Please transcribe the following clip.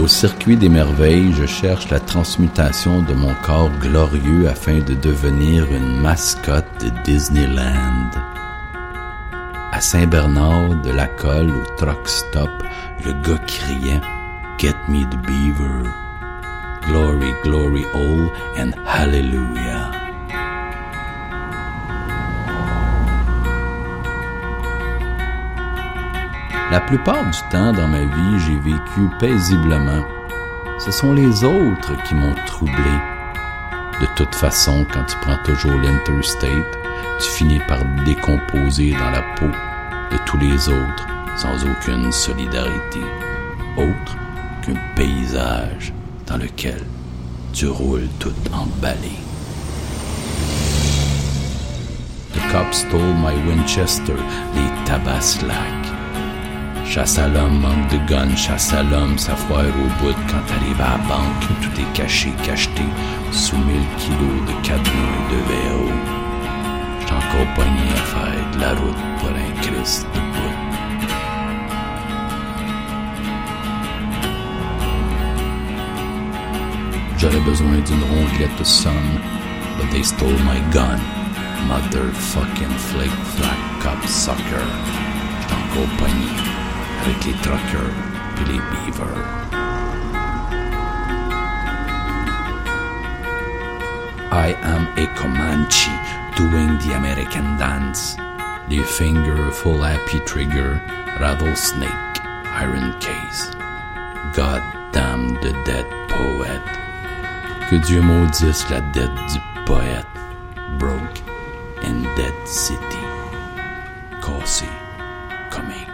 Au circuit des merveilles, je cherche la transmutation de mon corps glorieux afin de devenir une mascotte de Disneyland. À Saint-Bernard de la Colle au truck stop, le gars criait Get me the beaver. Glory, glory, all and hallelujah. La plupart du temps dans ma vie, j'ai vécu paisiblement. Ce sont les autres qui m'ont troublé. De toute façon, quand tu prends toujours l'interstate, tu finis par décomposer dans la peau de tous les autres sans aucune solidarité, autre qu'un paysage dans lequel tu roules tout emballé. The cop stole my Winchester, les tabaslacs. Chasse à l'homme, manque de gun, chasse à l'homme, ça foire au bout quand t'arrives à la banque, tout est caché, cacheté, sous mille kilos de cadenas et de VO. J'suis encore pogné à faire de la route pour un Christ de bout. J'aurais besoin d'une rondelette de somme, but they stole my gun. Motherfucking flick flack cop sucker. J'suis encore pogné truckers et les beavers. I am a Comanche doing the American dance. The finger full happy trigger, rattlesnake, iron case. God damn the dead poet. Que Dieu maudisse la dette du poète. Broke and dead city. Comme un